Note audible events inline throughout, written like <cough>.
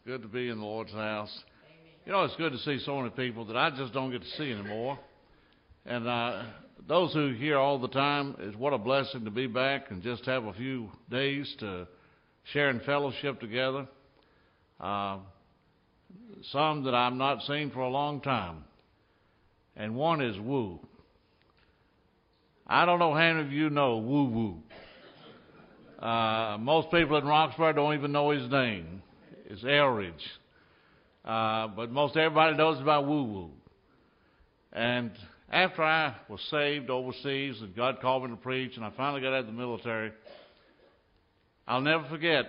It's good to be in the Lord's house. You know, it's good to see so many people that I just don't get to see anymore. And uh, those who hear all the time, is what a blessing to be back and just have a few days to share in fellowship together. Uh, some that I've not seen for a long time. And one is Woo. I don't know how many of you know Woo Woo. Uh, most people in Roxbury don't even know his name. It's Elridge. Uh, but most everybody knows about Woo Woo. And after I was saved overseas and God called me to preach and I finally got out of the military, I'll never forget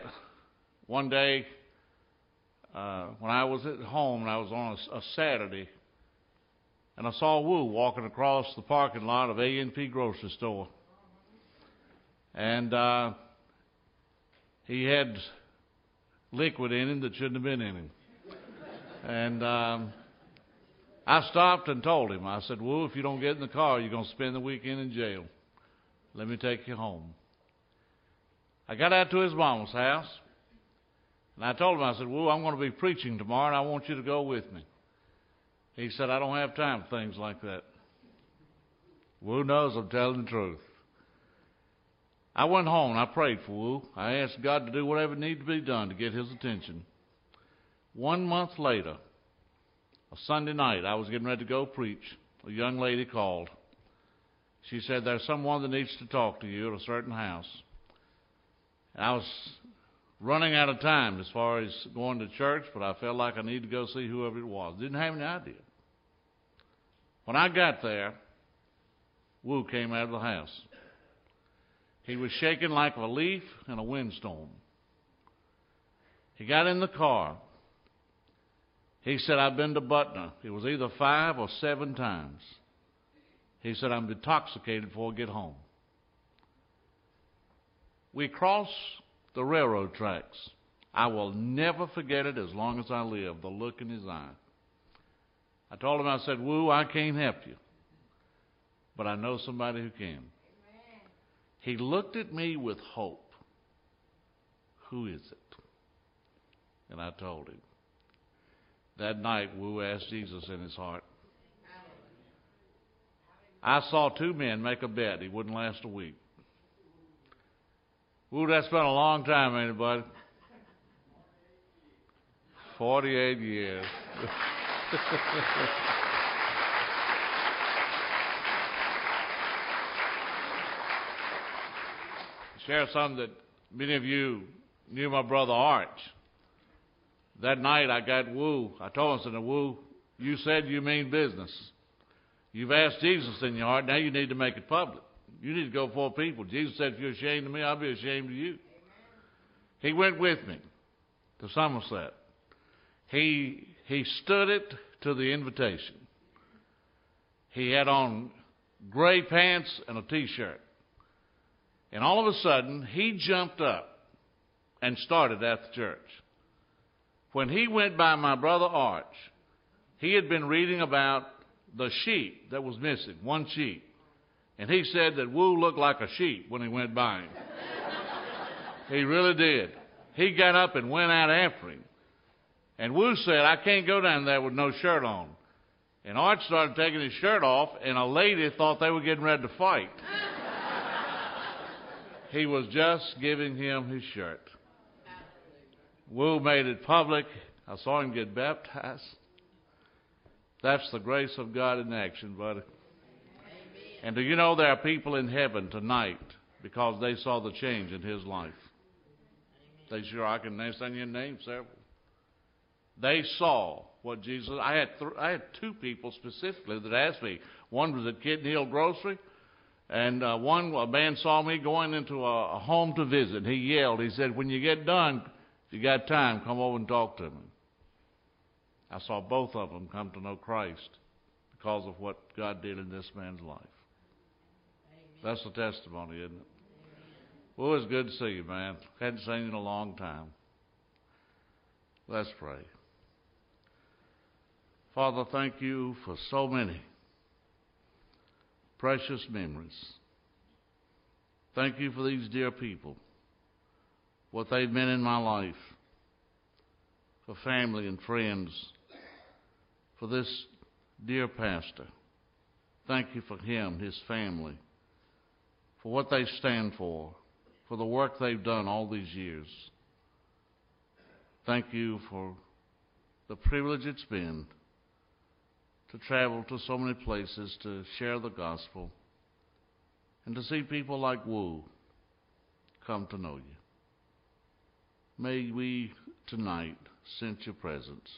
one day uh, when I was at home and I was on a, a Saturday and I saw Woo walking across the parking lot of A&P grocery store. And uh, he had liquid in him that shouldn't have been in him. And um, I stopped and told him, I said, Woo, if you don't get in the car, you're going to spend the weekend in jail. Let me take you home. I got out to his mama's house, and I told him, I said, Woo, I'm going to be preaching tomorrow, and I want you to go with me. He said, I don't have time for things like that. Woo knows I'm telling the truth. I went home and I prayed for Woo. I asked God to do whatever needed to be done to get his attention. One month later, a Sunday night, I was getting ready to go preach. A young lady called. She said, There's someone that needs to talk to you at a certain house. And I was running out of time as far as going to church, but I felt like I needed to go see whoever it was. Didn't have any idea. When I got there, Woo came out of the house. He was shaking like a leaf in a windstorm. He got in the car. He said, I've been to Butner. It was either five or seven times. He said, I'm intoxicated before I get home. We crossed the railroad tracks. I will never forget it as long as I live, the look in his eye. I told him, I said, Woo, I can't help you, but I know somebody who can. He looked at me with hope. Who is it? And I told him. That night, Woo asked Jesus in his heart. I saw two men make a bet he wouldn't last a week. Woo, that's been a long time, ain't it, buddy? 48 years. <laughs> Share something that many of you knew my brother Arch. That night I got Woo. I told him, I said, Woo, you said you mean business. You've asked Jesus in your heart, now you need to make it public. You need to go for people. Jesus said, if you're ashamed of me, I'll be ashamed of you. He went with me to Somerset. He, he stood it to the invitation. He had on gray pants and a t-shirt. And all of a sudden, he jumped up and started at the church. When he went by my brother Arch, he had been reading about the sheep that was missing, one sheep. And he said that Woo looked like a sheep when he went by him. he really did. He got up and went out after him. And Woo said, I can't go down there with no shirt on. And Arch started taking his shirt off, and a lady thought they were getting ready to fight. He was just giving him his shirt. Woo made it public. I saw him get baptized. That's the grace of God in action, buddy. And do you know there are people in heaven tonight because they saw the change in his life? They sure I can send you a name several. They saw what Jesus. I had th- I had two people specifically that asked me. One was at Kitten Hill Grocery, and uh, one a man saw me going into a, a home to visit. He yelled. He said, "When you get done, if you got time, come over and talk to me." I saw both of them come to know Christ because of what God did in this man's life. That's the testimony, isn't it? Well, it's good to see you, man. Hadn't seen you in a long time. Let's pray. Father, thank you for so many precious memories. Thank you for these dear people, what they've meant in my life. for family and friends, for this dear pastor. Thank you for him, his family, for what they stand for, for the work they've done all these years. Thank you for the privilege it's been to travel to so many places to share the gospel and to see people like Woo come to know you. May we tonight sense your presence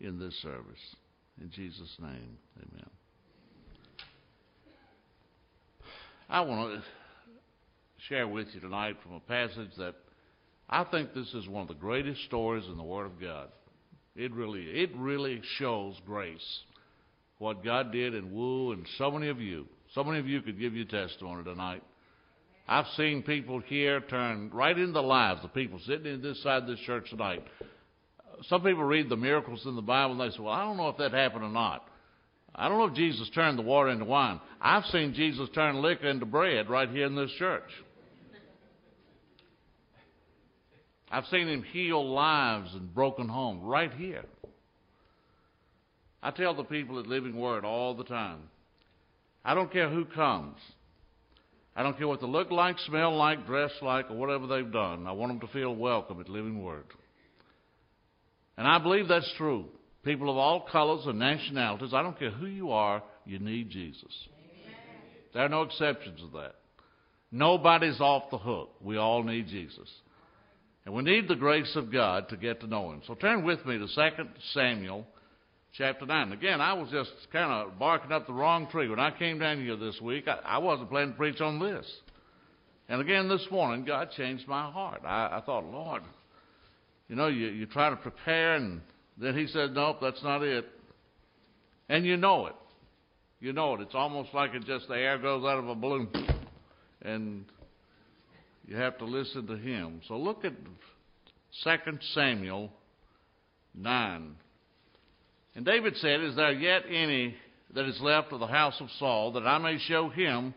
in this service. In Jesus' name, amen. I want to share with you tonight from a passage that I think this is one of the greatest stories in the Word of God. It really, it really shows grace. What God did in Woo and so many of you. So many of you could give you testimony tonight. I've seen people here turn right into the lives of people sitting in this side of this church tonight. Some people read the miracles in the Bible and they say, Well, I don't know if that happened or not. I don't know if Jesus turned the water into wine. I've seen Jesus turn liquor into bread right here in this church. I've seen him heal lives and broken homes right here. I tell the people at Living Word all the time I don't care who comes. I don't care what they look like, smell like, dress like, or whatever they've done. I want them to feel welcome at Living Word. And I believe that's true. People of all colors and nationalities, I don't care who you are, you need Jesus. Amen. There are no exceptions to that. Nobody's off the hook. We all need Jesus. And we need the grace of God to get to know Him. So turn with me to 2 Samuel chapter 9. Again, I was just kind of barking up the wrong tree. When I came down here this week, I, I wasn't planning to preach on this. And again this morning, God changed my heart. I, I thought, Lord, you know, you, you try to prepare, and then He said, nope, that's not it. And you know it. You know it. It's almost like it just the air goes out of a balloon, and you have to listen to Him. So look at 2 Samuel 9. And David said, Is there yet any that is left of the house of Saul, that I may show him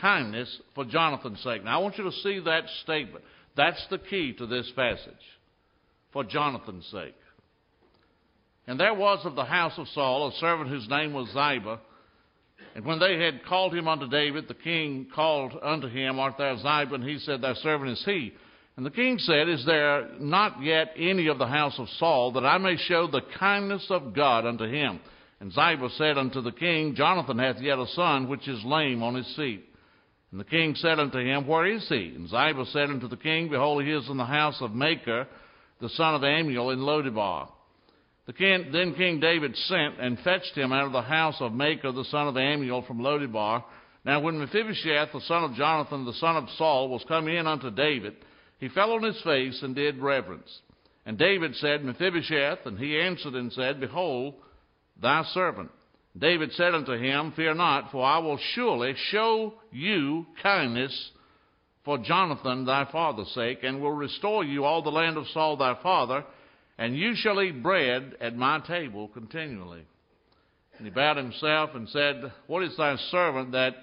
kindness for Jonathan's sake? Now, I want you to see that statement. That's the key to this passage. For Jonathan's sake. And there was of the house of Saul a servant whose name was Ziba. And when they had called him unto David, the king called unto him, Art thou Ziba? And he said, Thy servant is he. And the king said, Is there not yet any of the house of Saul, that I may show the kindness of God unto him? And Ziba said unto the king, Jonathan hath yet a son, which is lame on his seat. And the king said unto him, Where is he? And Ziba said unto the king, Behold, he is in the house of Machir, the son of Ammiel, in Lodebar. The king, then King David sent and fetched him out of the house of Machir, the son of Ammiel, from Lodebar. Now when Mephibosheth, the son of Jonathan, the son of Saul, was come in unto David, he fell on his face and did reverence. And David said, Mephibosheth, and he answered and said, Behold, thy servant. David said unto him, Fear not, for I will surely show you kindness for Jonathan thy father's sake, and will restore you all the land of Saul thy father, and you shall eat bread at my table continually. And he bowed himself and said, What is thy servant that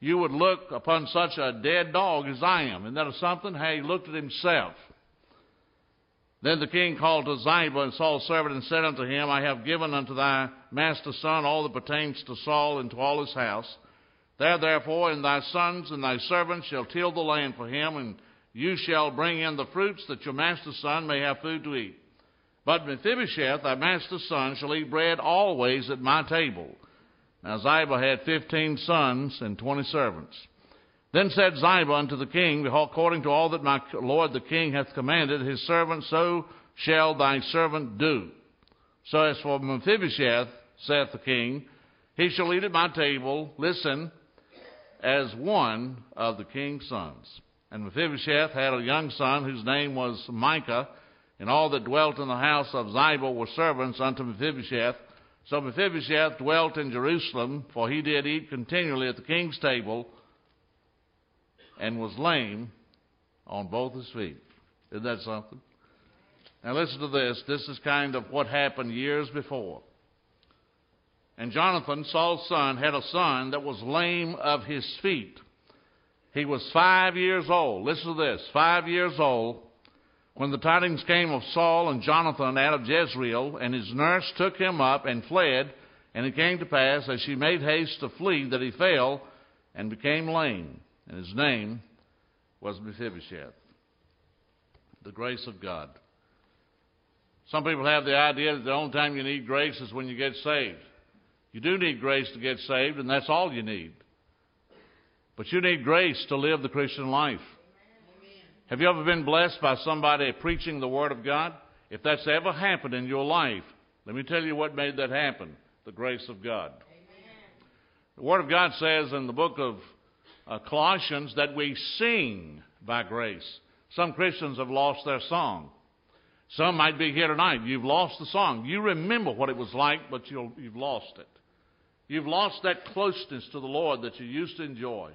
you would look upon such a dead dog as I am. Isn't that something? How he looked at himself. Then the king called to Ziba and Saul's servant and said unto him, I have given unto thy master's son all that pertains to Saul and to all his house. There therefore and thy sons and thy servants shall till the land for him, and you shall bring in the fruits that your master's son may have food to eat. But Mephibosheth, thy master's son, shall eat bread always at my table. Now Ziba had fifteen sons and twenty servants. Then said Ziba unto the king, Behold, according to all that my lord the king hath commanded his servant, so shall thy servant do. So as for Mephibosheth, saith the king, he shall eat at my table, listen, as one of the king's sons. And Mephibosheth had a young son whose name was Micah, and all that dwelt in the house of Ziba were servants unto Mephibosheth. So Mephibosheth dwelt in Jerusalem, for he did eat continually at the king's table, and was lame on both his feet. Isn't that something? Now listen to this. This is kind of what happened years before. And Jonathan, Saul's son, had a son that was lame of his feet. He was five years old. Listen to this. Five years old When the tidings came of Saul and Jonathan out of Jezreel, and his nurse took him up and fled, and it came to pass, as she made haste to flee, that he fell and became lame, and his name was Mephibosheth. The grace of God. Some people have the idea that the only time you need grace is when you get saved. You do need grace to get saved, and that's all you need. But you need grace to live the Christian life. Have you ever been blessed by somebody preaching the Word of God? If that's ever happened in your life, let me tell you what made that happen the grace of God. Amen. The Word of God says in the book of uh, Colossians that we sing by grace. Some Christians have lost their song. Some might be here tonight. You've lost the song. You remember what it was like, but you have lost it. You've lost that closeness to the Lord that you used to enjoy.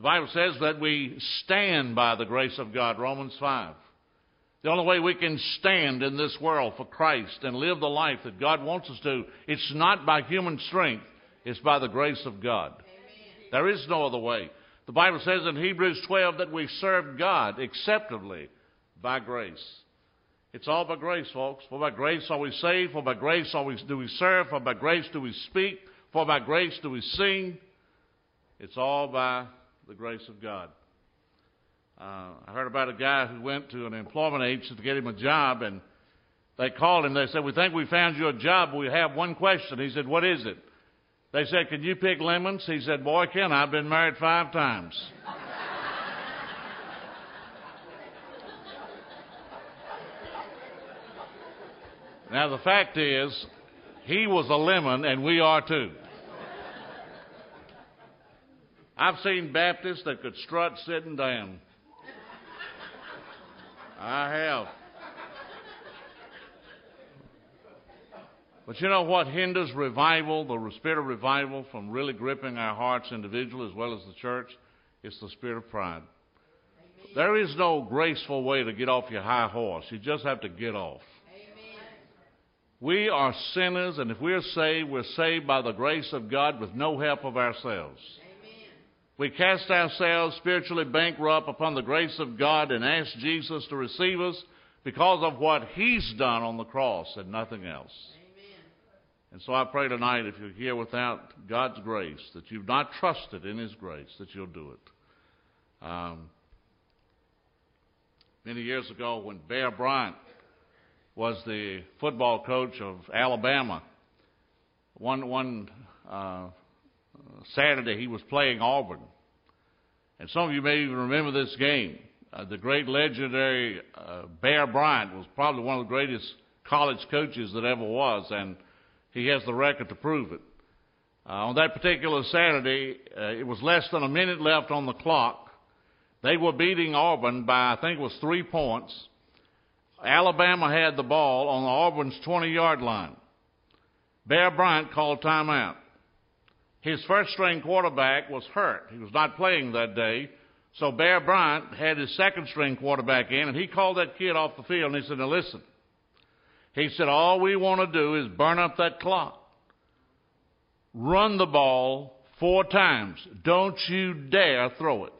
The Bible says that we stand by the grace of God, Romans 5. The only way we can stand in this world for Christ and live the life that God wants us to, it's not by human strength, it's by the grace of God. Amen. There is no other way. The Bible says in Hebrews 12 that we serve God acceptably by grace. It's all by grace, folks. For by grace are we saved, for by grace are we, do we serve, for by grace do we speak, for by grace do we sing. It's all by the grace of God. Uh, I heard about a guy who went to an employment agency to get him a job, and they called him. They said, We think we found you a job, we have one question. He said, What is it? They said, Can you pick lemons? He said, Boy, can I? I've been married five times. <laughs> now, the fact is, he was a lemon, and we are too. I've seen Baptists that could strut sitting down. I have. But you know what hinders revival, the spirit of revival, from really gripping our hearts individually as well as the church? It's the spirit of pride. Amen. There is no graceful way to get off your high horse. You just have to get off. Amen. We are sinners, and if we're saved, we're saved by the grace of God with no help of ourselves. We cast ourselves spiritually bankrupt upon the grace of God and ask Jesus to receive us because of what He's done on the cross and nothing else. Amen. And so I pray tonight, if you're here without God's grace, that you've not trusted in His grace, that you'll do it. Um, many years ago, when Bear Bryant was the football coach of Alabama, one one uh, Saturday he was playing Auburn. And some of you may even remember this game. Uh, the great legendary uh, Bear Bryant was probably one of the greatest college coaches that ever was, and he has the record to prove it. Uh, on that particular Saturday, uh, it was less than a minute left on the clock. They were beating Auburn by, I think it was three points. Alabama had the ball on Auburn's 20 yard line. Bear Bryant called timeout. His first string quarterback was hurt. He was not playing that day. So Bear Bryant had his second string quarterback in, and he called that kid off the field, and he said, Now listen. He said, All we want to do is burn up that clock. Run the ball four times. Don't you dare throw it.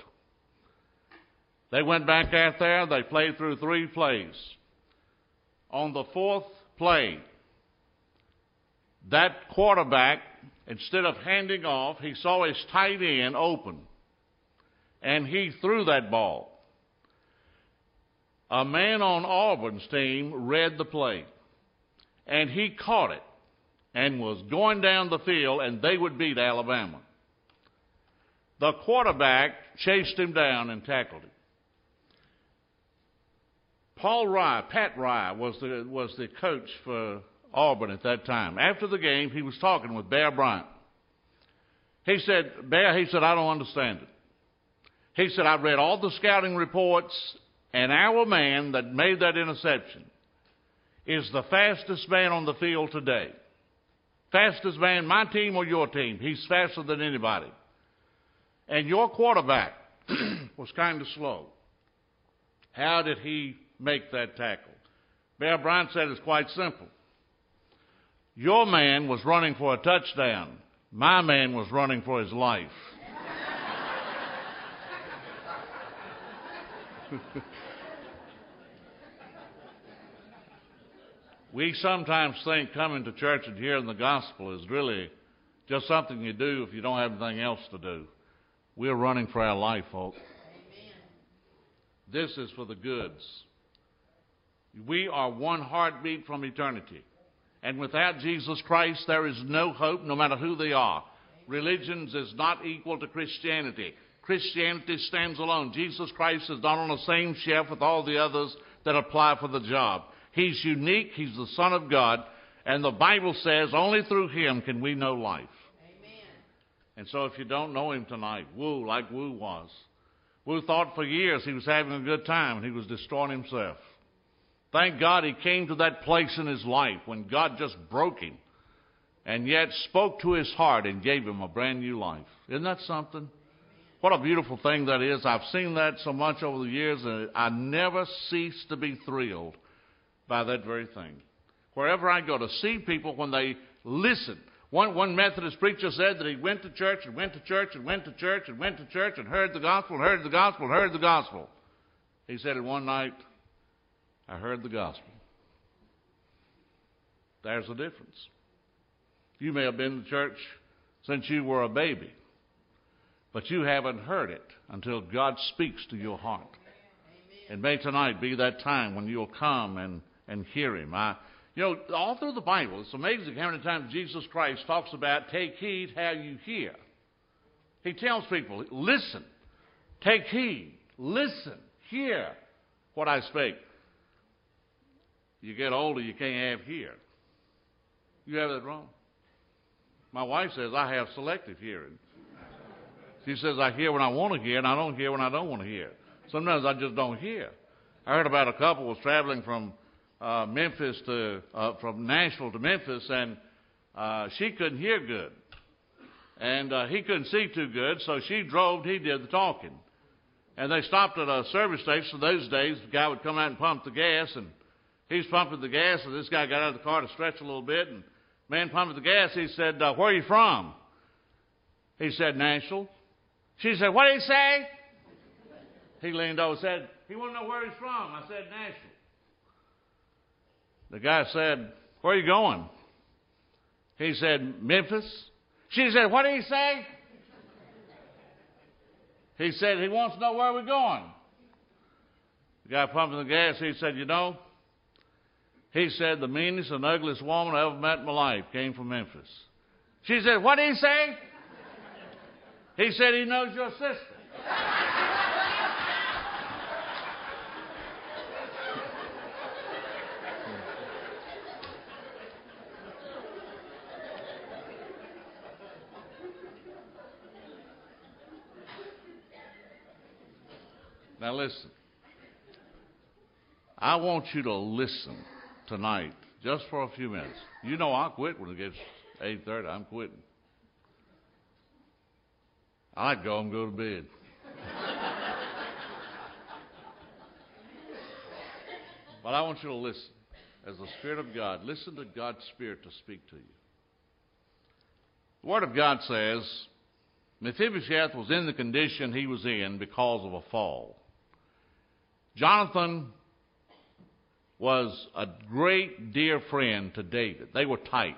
They went back out there. They played through three plays. On the fourth play, that quarterback Instead of handing off, he saw his tight end open and he threw that ball. A man on Auburn's team read the play and he caught it and was going down the field and they would beat Alabama. The quarterback chased him down and tackled him. Paul Dye, Pat Dye, was the, was the coach for Auburn at that time. After the game, he was talking with Bear Bryant. He said, Bear, he said, I don't understand it. He said, I've read all the scouting reports, and our man that made that interception is the fastest man on the field today. Fastest man, my team or your team. He's faster than anybody. And your quarterback <clears throat> was kind of slow. How did he make that tackle? Bear Bryant said it's quite simple. Your man was running for a touchdown. My man was running for his life. <laughs> We sometimes think coming to church and hearing the gospel is really just something you do if you don't have anything else to do. We're running for our life, folks. This is for the goods. We are one heartbeat from eternity. And without Jesus Christ, there is no hope, no matter who they are. Religions is not equal to Christianity. Christianity stands alone. Jesus Christ is not on the same shelf with all the others that apply for the job. He's unique. He's the Son of God. And the Bible says only through Him can we know life. Amen. And so if you don't know Him tonight, Woo, like Woo was, Woo thought for years he was having a good time and he was destroying himself. Thank God he came to that place in his life when God just broke him and yet spoke to his heart and gave him a brand new life. Isn't that something? What a beautiful thing that is. I've seen that so much over the years and I never cease to be thrilled by that very thing. Wherever I go to see people when they listen. One, one Methodist preacher said that he went to church and went to church and went to church and went to church and heard the gospel heard the gospel heard the gospel. He said it one night, I heard the gospel. There's a difference. You may have been to church since you were a baby, but you haven't heard it until God speaks to your heart. And may tonight be that time when you'll come and, and hear Him. I, you know, all through the Bible, it's amazing how many times Jesus Christ talks about take heed how you hear. He tells people, listen, take heed, listen, hear what I speak you get older, you can't have hear. You have that wrong. My wife says I have selective hearing. She says I hear when I want to hear, and I don't hear when I don't want to hear. Sometimes I just don't hear. I heard about a couple was traveling from uh, Memphis to uh, from Nashville to Memphis, and uh, she couldn't hear good, and uh, he couldn't see too good, so she drove. He did the talking, and they stopped at a service station. Those days, the guy would come out and pump the gas, and He's pumping the gas, and this guy got out of the car to stretch a little bit, and man pumping the gas, he said, uh, where are you from? He said, Nashville. She said, what did he say? He leaned over and said, he want to know where he's from. I said, Nashville. The guy said, where are you going? He said, Memphis. She said, what did he say? He said, he wants to know where we're going. The guy pumping the gas, he said, you know, he said, The meanest and ugliest woman I ever met in my life came from Memphis. She said, What did he say? He said, He knows your sister. Now listen. I want you to listen tonight, just for a few minutes. You know I'll quit when it gets 8.30. I'm quitting. I'd go and go to bed. <laughs> but I want you to listen. As the Spirit of God, listen to God's Spirit to speak to you. The Word of God says Mephibosheth was in the condition he was in because of a fall. Jonathan was a great dear friend to David. They were tight.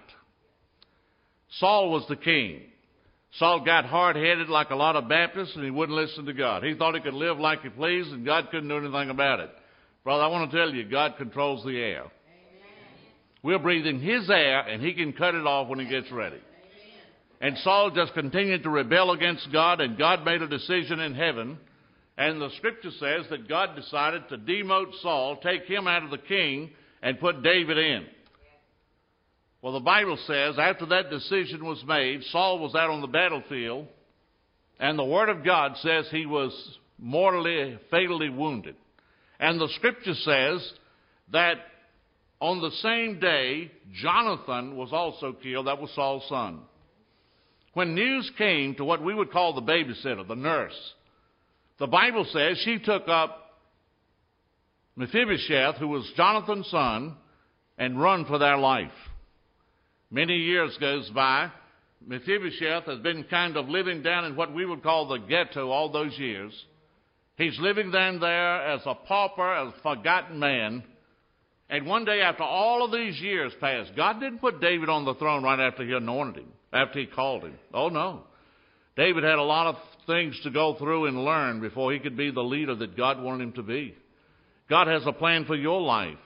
Saul was the king. Saul got hard headed like a lot of Baptists and he wouldn't listen to God. He thought he could live like he pleased and God couldn't do anything about it. Brother, I want to tell you, God controls the air. Amen. We're breathing His air and He can cut it off when He gets ready. Amen. And Saul just continued to rebel against God and God made a decision in heaven and the scripture says that God decided to demote Saul, take him out of the king, and put David in. Well, the Bible says after that decision was made, Saul was out on the battlefield, and the Word of God says he was mortally, fatally wounded. And the scripture says that on the same day, Jonathan was also killed. That was Saul's son. When news came to what we would call the babysitter, the nurse, the Bible says she took up Mephibosheth, who was Jonathan's son, and run for their life. Many years goes by. Mephibosheth has been kind of living down in what we would call the ghetto all those years. He's living down there as a pauper, as a forgotten man. And one day, after all of these years passed, God didn't put David on the throne right after he anointed him, after he called him. Oh, no. David had a lot of things to go through and learn before he could be the leader that God wanted him to be. God has a plan for your life.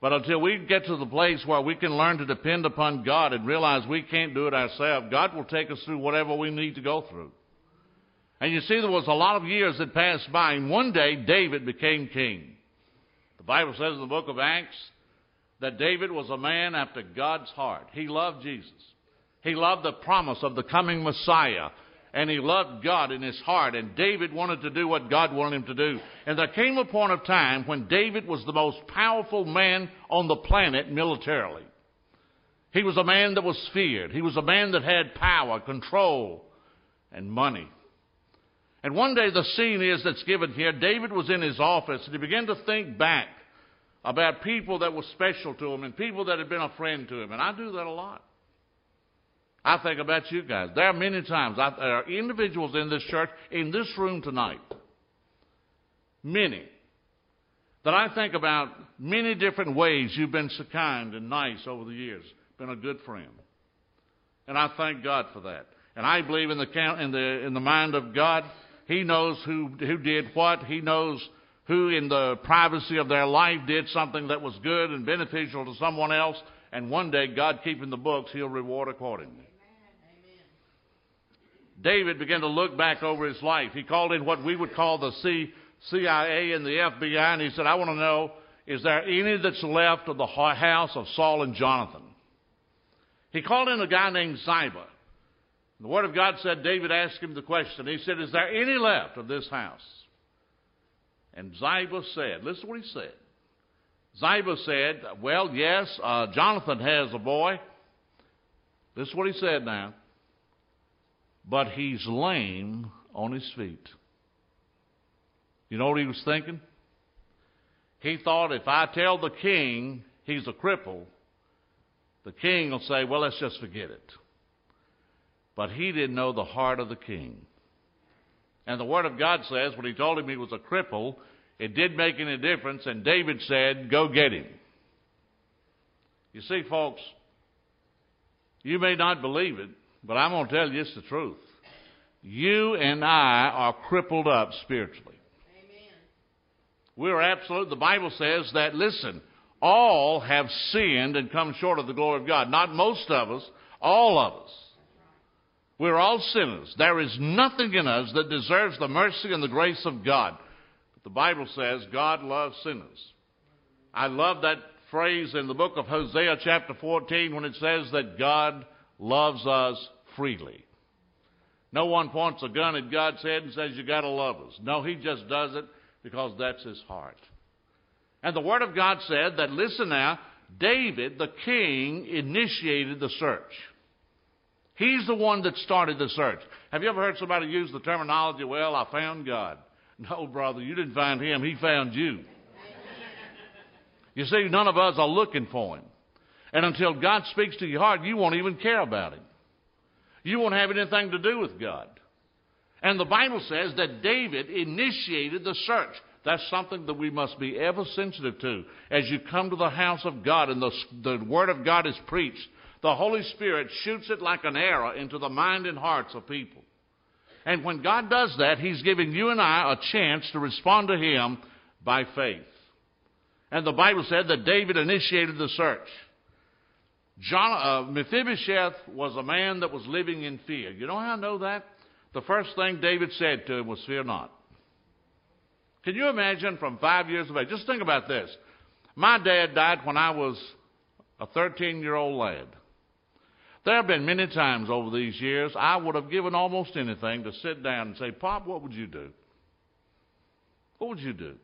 But until we get to the place where we can learn to depend upon God and realize we can't do it ourselves, God will take us through whatever we need to go through. And you see, there was a lot of years that passed by, and one day David became king. The Bible says in the book of Acts that David was a man after God's heart. He loved Jesus. He loved the promise of the coming Messiah and he loved God in his heart, and David wanted to do what God wanted him to do. And there came a point of time when David was the most powerful man on the planet militarily. He was a man that was feared. He was a man that had power, control, and money. And one day the scene is that's given here, David was in his office and he began to think back about people that were special to him and people that had been a friend to him. And I do that a lot. I think about you guys. There are many times, I, there are individuals in this church, in this room tonight, many, that I think about many different ways you've been so kind and nice over the years, been a good friend. And I thank God for that. And I believe in the, in the, in the mind of God, He knows who, who did what. He knows who, in the privacy of their life, did something that was good and beneficial to someone else. And one day, God keeping the books, He'll reward accordingly. David began to look back over his life. He called in what we would call the C, CIA and the FBI, and he said, I want to know, is there any that's left of the house of Saul and Jonathan? He called in a guy named Ziba. The Word of God said David asked him the question. He said, Is there any left of this house? And Ziba said, Listen to what he said. Ziba said, Well, yes, uh, Jonathan has a boy. This is what he said now but he's lame on his feet. You know what he was thinking? He thought if I tell the king he's a cripple, the king will say, well, let's just forget it. But he didn't know the heart of the king. And the Word of God says when he told him he was a cripple, it did make any difference, and David said, Go get him. You see, folks, you may not believe it, but I'm going to tell you it's the truth. You and I are crippled up spiritually. Amen. We're absolute. The Bible says that, listen, all have sinned and come short of the glory of God. Not most of us, all of us. We're all sinners. There is nothing in us that deserves the mercy and the grace of God. But the Bible says God loves sinners. I love that phrase in the book of Hosea, chapter 14, when it says that God loves us freely. No one points a gun at God's head and says, You got to love us. No, He just does it because that's His heart. And the Word of God said that, listen now, David, the king, initiated the search. He's the one that started the search. Have you ever heard somebody use the terminology, well, I found God? No, brother, you didn't find him, he found you. You see, none of us are looking for him. And until God speaks to your heart, you won't even care about him. You won't have anything to do with God. And the Bible says that David initiated the search. That's something that we must be ever sensitive to. As you come to the house of God and the, the Word of God is preached, the Holy Spirit shoots it like an arrow into the mind and hearts of people. And when God does that, He's giving you and I a chance to respond to Him by faith. And the Bible said that David initiated the search. John, uh, Mephibosheth was a man that was living in fear. You know how I know that? The first thing David said to him was, Fear not. Can you imagine from five years of age? Just think about this. My dad died when I was a 13 year old lad. There have been many times over these years I would have given almost anything to sit down and say, Pop, what would you do? What would you do?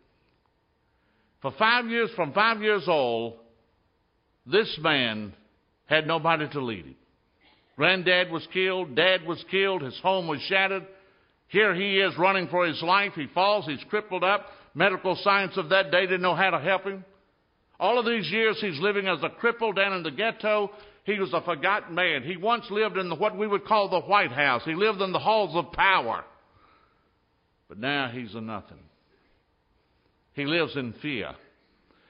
For five years, from five years old, this man had nobody to lead him. Granddad was killed, dad was killed, his home was shattered. Here he is running for his life. He falls, he's crippled up. Medical science of that day didn't know how to help him. All of these years he's living as a cripple down in the ghetto. He was a forgotten man. He once lived in the, what we would call the White House. He lived in the halls of power. But now he's a nothing. He lives in fear.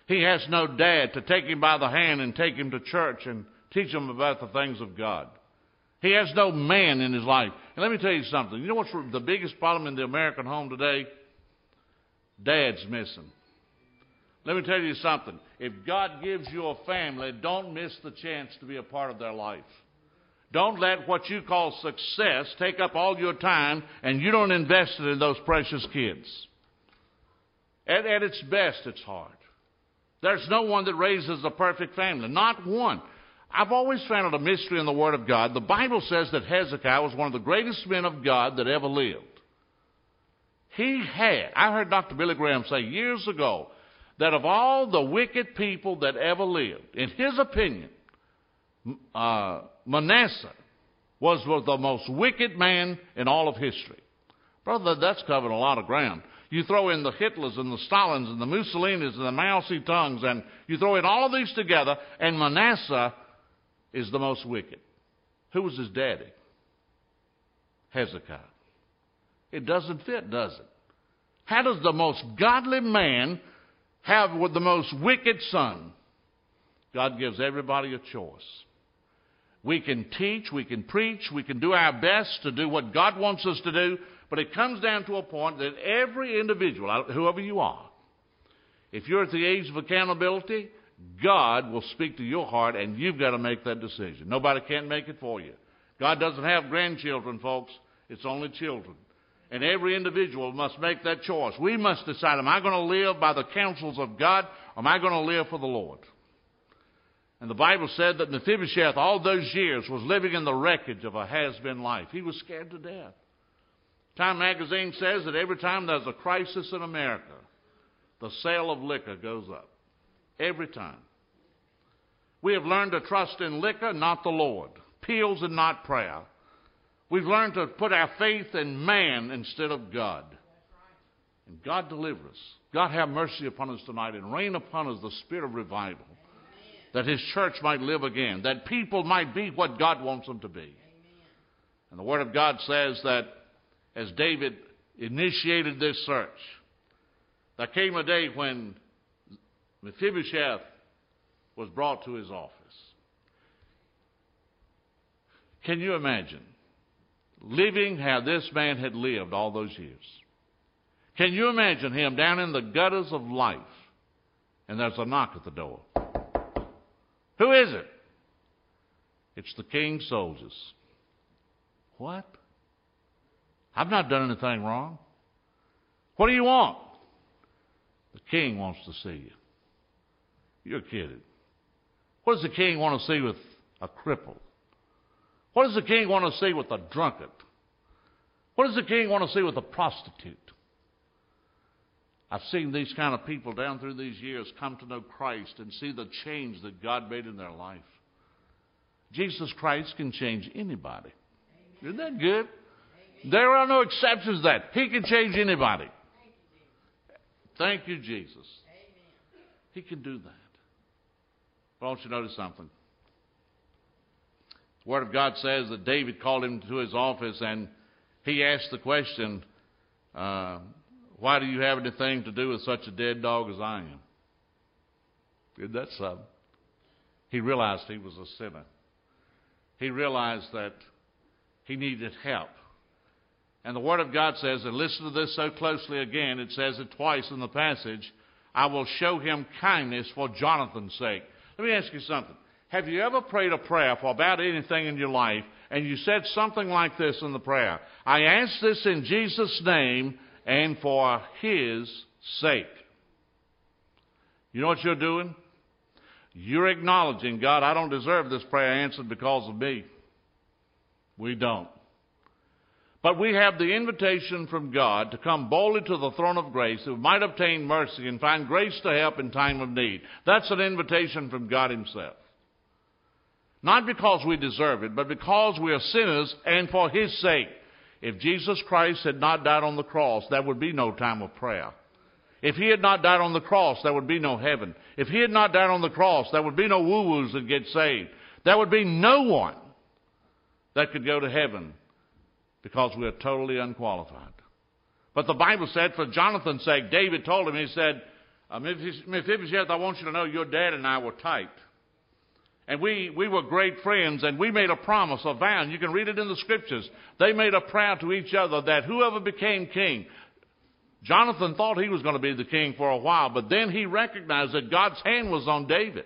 He has no dad to take him by the hand and take him to church and teach them about the things of God. He has no man in his life. And let me tell you something. You know what's the biggest problem in the American home today? Dad's missing. Let me tell you something. If God gives you a family, don't miss the chance to be a part of their life. Don't let what you call success take up all your time and you don't invest it in those precious kids. At, at its best, it's hard. There's no one that raises a perfect family. Not one. I've always found it a mystery in the Word of God. The Bible says that Hezekiah was one of the greatest men of God that ever lived. He had, I heard Dr. Billy Graham say years ago, that of all the wicked people that ever lived, in his opinion, uh, Manasseh was, was the most wicked man in all of history. Brother, that's covering a lot of ground. You throw in the Hitlers and the Stalins and the Mussolinis and the Mao Zedongs, and you throw in all of these together, and Manasseh is the most wicked. Who was his daddy? Hezekiah. It doesn't fit, does it? How does the most godly man have with the most wicked son? God gives everybody a choice. We can teach, we can preach, we can do our best to do what God wants us to do, but it comes down to a point that every individual, whoever you are, if you're at the age of accountability, God will speak to your heart and you've got to make that decision. Nobody can't make it for you. God doesn't have grandchildren, folks. It's only children. And every individual must make that choice. We must decide, am I going to live by the counsels of God or am I going to live for the Lord? And the Bible said that Mephibosheth, all those years, was living in the wreckage of a has-been life. He was scared to death. Time magazine says that every time there's a crisis in America, the sale of liquor goes up. Every time. We have learned to trust in liquor, not the Lord. Pills and not prayer. We've learned to put our faith in man instead of God. And God deliver us. God have mercy upon us tonight and rain upon us the spirit of revival. That His church might live again. That people might be what God wants them to be. And the Word of God says that as David initiated this search, there came a day when Mephibosheth was brought to his office. Can you imagine living how this man had lived all those years? Can you imagine him down in the gutters of life and there's a knock at the door? Who is it? It's the king's soldiers. What? I've not done anything wrong. What do you want? The king wants to see you. You're kidding. What does the king want to see with a cripple? What does the king want to see with a drunkard? What does the king want to see with a prostitute? I've seen these kind of people down through these years come to know Christ and see the change that God made in their life. Jesus Christ can change anybody. Isn't that good? There are no exceptions to that. He can change anybody. Thank you, Jesus. He can do that. But I want you to notice something. The Word of God says that David called him to his office and he asked the question, uh, Why do you have anything to do with such a dead dog as I am? Did that something? He realized he was a sinner. He realized that he needed help. And the Word of God says, and listen to this so closely again, it says it twice in the passage, I will show him kindness for Jonathan's sake. Let me ask you something. Have you ever prayed a prayer for about anything in your life and you said something like this in the prayer? I ask this in Jesus' name and for His sake. You know what you're doing? You're acknowledging, God, I don't deserve this prayer answered because of me. We don't. But we have the invitation from God to come boldly to the throne of grace that we might obtain mercy and find grace to help in time of need. That's an invitation from God Himself. Not because we deserve it, but because we are sinners and for His sake. If Jesus Christ had not died on the cross, there would be no time of prayer. If He had not died on the cross, there would be no heaven. If He had not died on the cross, there would be no woo-woos that get saved. There would be no one that could go to heaven because we are totally unqualified. But the Bible said, for Jonathan's sake, David told him, he said, um, Mephibosheth, I want you to know your dad and I were tight. And we, we were great friends, and we made a promise, a vow, and you can read it in the scriptures. They made a prayer to each other that whoever became king, Jonathan thought he was going to be the king for a while, but then he recognized that God's hand was on David.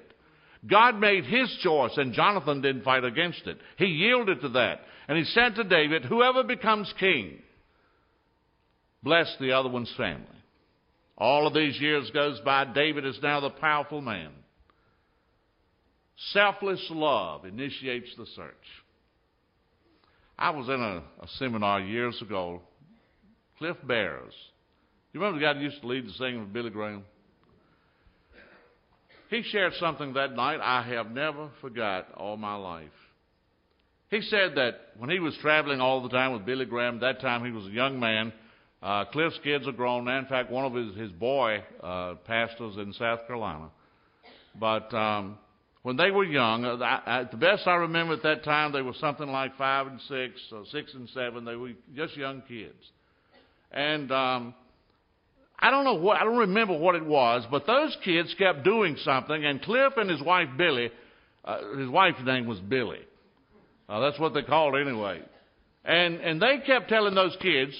God made his choice, and Jonathan didn't fight against it. He yielded to that. And he said to David, Whoever becomes king, bless the other one's family. All of these years goes by. David is now the powerful man. Selfless love initiates the search. I was in a, a seminar years ago. Cliff Barrows. You remember the guy who used to lead the singing with Billy Graham? He shared something that night I have never forgot all my life. He said that when he was traveling all the time with Billy Graham, that time he was a young man. Uh, Cliff's kids are grown now. In fact, one of his, his boy uh, pastors in South Carolina. But um, when they were young, uh, I, I, the best I remember at that time, they were something like five and six, or six and seven. They were just young kids. And um, I don't know what, I don't remember what it was, but those kids kept doing something, and Cliff and his wife Billie, uh, his wife's name was Billie. Uh, that's what they called anyway. And, and they kept telling those kids,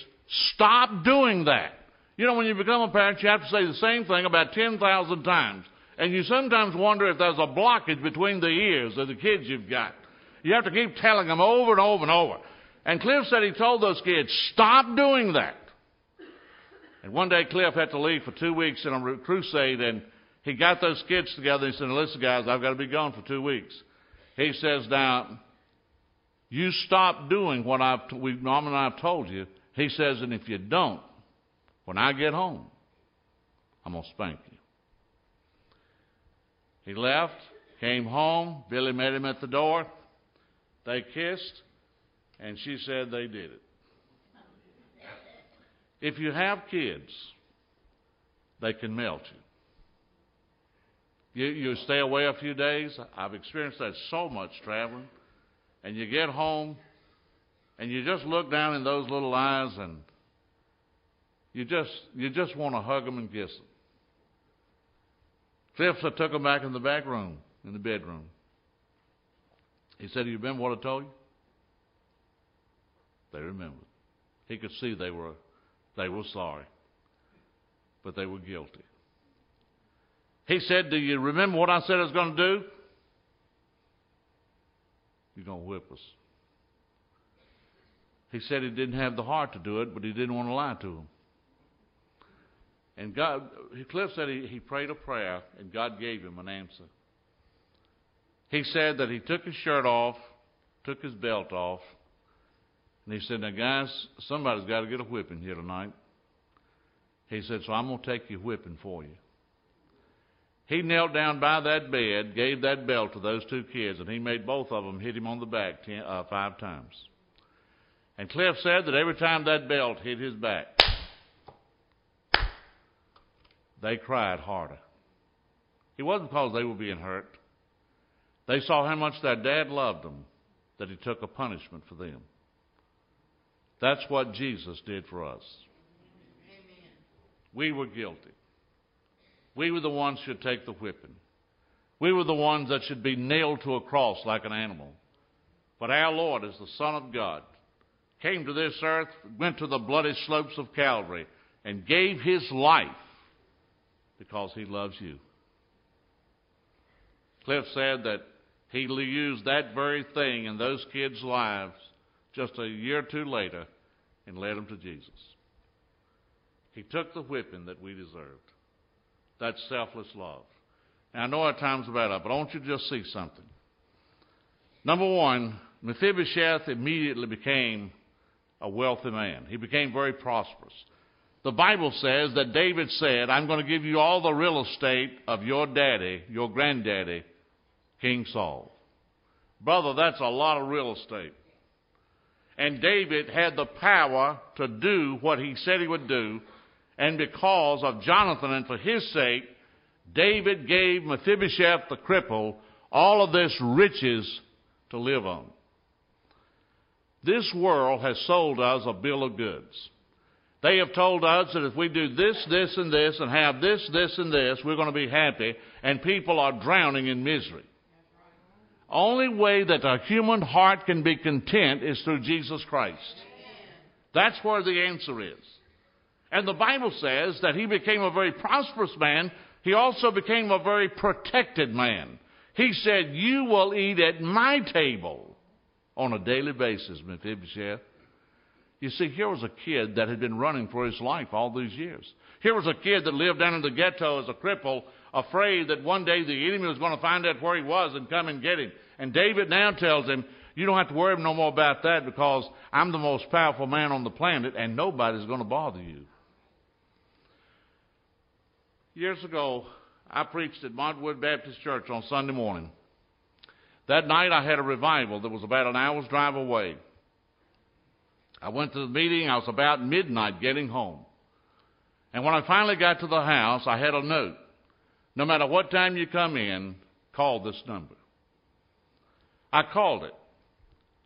stop doing that. You know, when you become a parent, you have to say the same thing about 10,000 times. And you sometimes wonder if there's a blockage between the ears of the kids you've got. You have to keep telling them over and over and over. And Cliff said he told those kids, stop doing that. And one day Cliff had to leave for two weeks in a crusade, and he got those kids together. And he said, "Listen, guys, I've got to be gone for two weeks." He says, "Now, you stop doing what I've t- we, Mom and I have told you." He says, "And if you don't, when I get home, I'm gonna spank you." He left, came home. Billie met him at the door. They kissed, and she said they did it. If you have kids, they can melt you. You, you stay away a few days. I've experienced that so much traveling. And you get home, and you just look down in those little eyes, and you just you just want to hug them and kiss them. Cliff took them back in the back room, in the bedroom. He said, "You remember what I told you?" They remembered. He could see they were they were sorry, but they were guilty. He said, Do you remember what I said I was going to do? You're going to whip us. He said he didn't have the heart to do it, but he didn't want to lie to them. And God, Cliff said he, he prayed a prayer, and God gave him an answer. He said that he took his shirt off, took his belt off, and he said, Now, guys, somebody's got to get a whipping here tonight. He said, So I'm going to take your whipping for you. He knelt down by that bed, gave that belt to those two kids, and he made both of them hit him on the back ten, uh, five times. And Cliff said that every time that belt hit his back, they cried harder. It wasn't because they were being hurt. They saw how much their dad loved them that he took a punishment for them. That's what Jesus did for us. Amen. We were guilty. We were the ones who should take the whipping. We were the ones that should be nailed to a cross like an animal. But our Lord, as the Son of God, came to this earth, went to the bloody slopes of Calvary, and gave his life because he loves you. Cliff said that he used that very thing in those kids' lives just a year or two later and led them to Jesus. He took the whipping that we deserved. That's selfless love. Now, I know our time's about up, but I want you to just see something. Number one, Mephibosheth immediately became a wealthy man. He became very prosperous. The Bible says that David said, I'm going to give you all the real estate of your daddy, your granddaddy, King Saul. Brother, that's a lot of real estate. And David had the power to do what he said he would do. And because of Jonathan and for his sake, David gave Mephibosheth the cripple all of this riches to live on. This world has sold us a bill of goods. They have told us that if we do this, this, and this, and have this, this, and this, we're going to be happy, and people are drowning in misery. Only way that a human heart can be content is through Jesus Christ. That's where the answer is. And the Bible says that he became a very prosperous man. He also became a very protected man. He said, You will eat at my table on a daily basis, Mephibosheth. You see, here was a kid that had been running for his life all these years. Here was a kid that lived down in the ghetto as a cripple, afraid that one day the enemy was going to find out where he was and come and get him. And David now tells him, You don't have to worry no more about that because I'm the most powerful man on the planet and nobody's going to bother you. Years ago, I preached at Montwood Baptist Church on Sunday morning. That night I had a revival that was about an hour's drive away. I went to the meeting. I was about midnight getting home. And when I finally got to the house, I had a note. No matter what time you come in, call this number. I called it.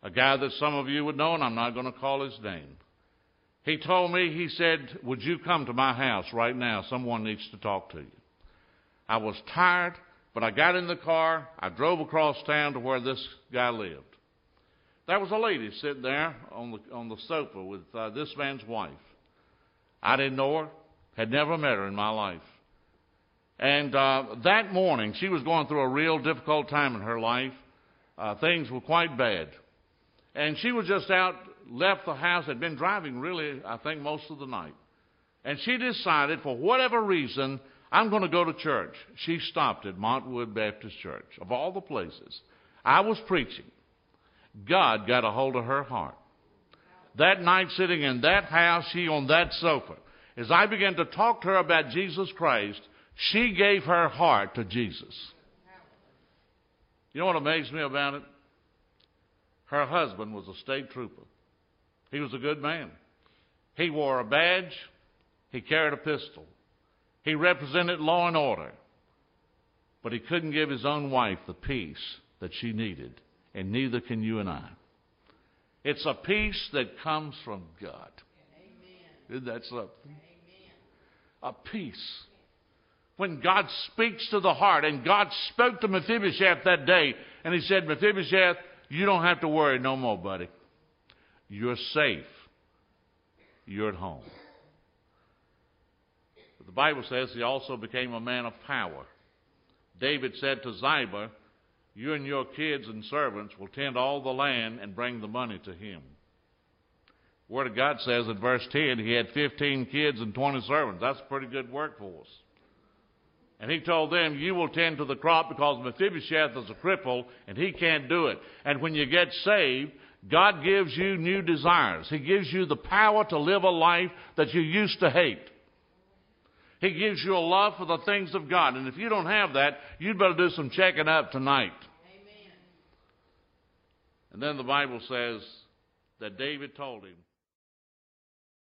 A guy that some of you would know, and I'm not going to call his name. He told me, he said, Would you come to my house right now? Someone needs to talk to you. I was tired, but I got in the car. I drove across town to where this guy lived. There was a lady sitting there on the, on the sofa with uh, this man's wife. I didn't know her, had never met her in my life. And uh, that morning, she was going through a real difficult time in her life. Uh, things were quite bad. And she was just out, left the house, had been driving really, I think, most of the night. And she decided, for whatever reason, I'm going to go to church. She stopped at Montwood Baptist Church, of all the places. I was preaching. God got a hold of her heart. That night, sitting in that house, she on that sofa, as I began to talk to her about Jesus Christ, she gave her heart to Jesus. You know what amazed me about it? Her husband was a state trooper. He was a good man. He wore a badge. He carried a pistol. He represented law and order. But he couldn't give his own wife the peace that she needed and neither can you and I. It's a peace that comes from God. Amen. Isn't that something? Amen. A peace. When God speaks to the heart, and God spoke to Mephibosheth that day, and he said, Mephibosheth, you don't have to worry no more, buddy. You're safe. You're at home. But the Bible says he also became a man of power. David said to Ziba, you and your kids and servants will tend all the land and bring the money to him. Word of God says in verse 10 he had 15 kids and 20 servants. That's a pretty good workforce. And he told them, You will tend to the crop because Mephibosheth is a cripple and he can't do it. And when you get saved, God gives you new desires. He gives you the power to live a life that you used to hate. He gives you a love for the things of God. And if you don't have that, you'd better do some checking up tonight. Amen. And then the Bible says that David told him,